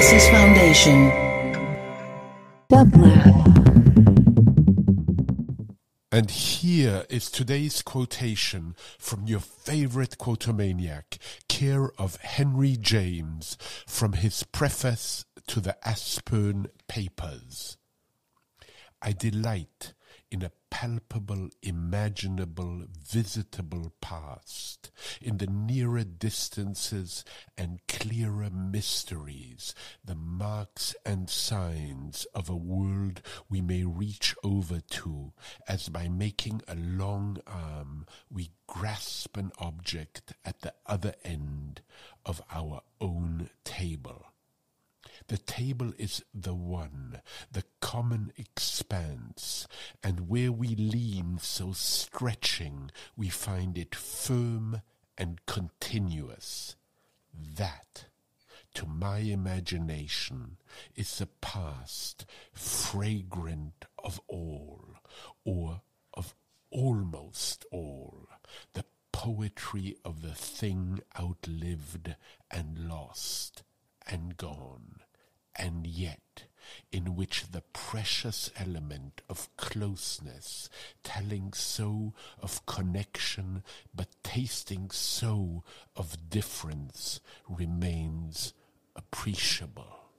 Genesis Foundation. And here is today's quotation from your favorite quotomaniac, care of Henry James, from his preface to the Aspern Papers. I delight in a palpable, imaginable, visitable past, in the nearer distances and clearer mysteries, the marks and signs of a world we may reach over to, as by making a long arm we grasp an object at the other end of our own table. The table is the one, the common expanse, and where we lean so stretching, we find it firm and continuous. That, to my imagination, is the past, fragrant of all, or of almost all, the poetry of the thing outlived and lost and gone and yet in which the precious element of closeness, telling so of connection, but tasting so of difference, remains appreciable.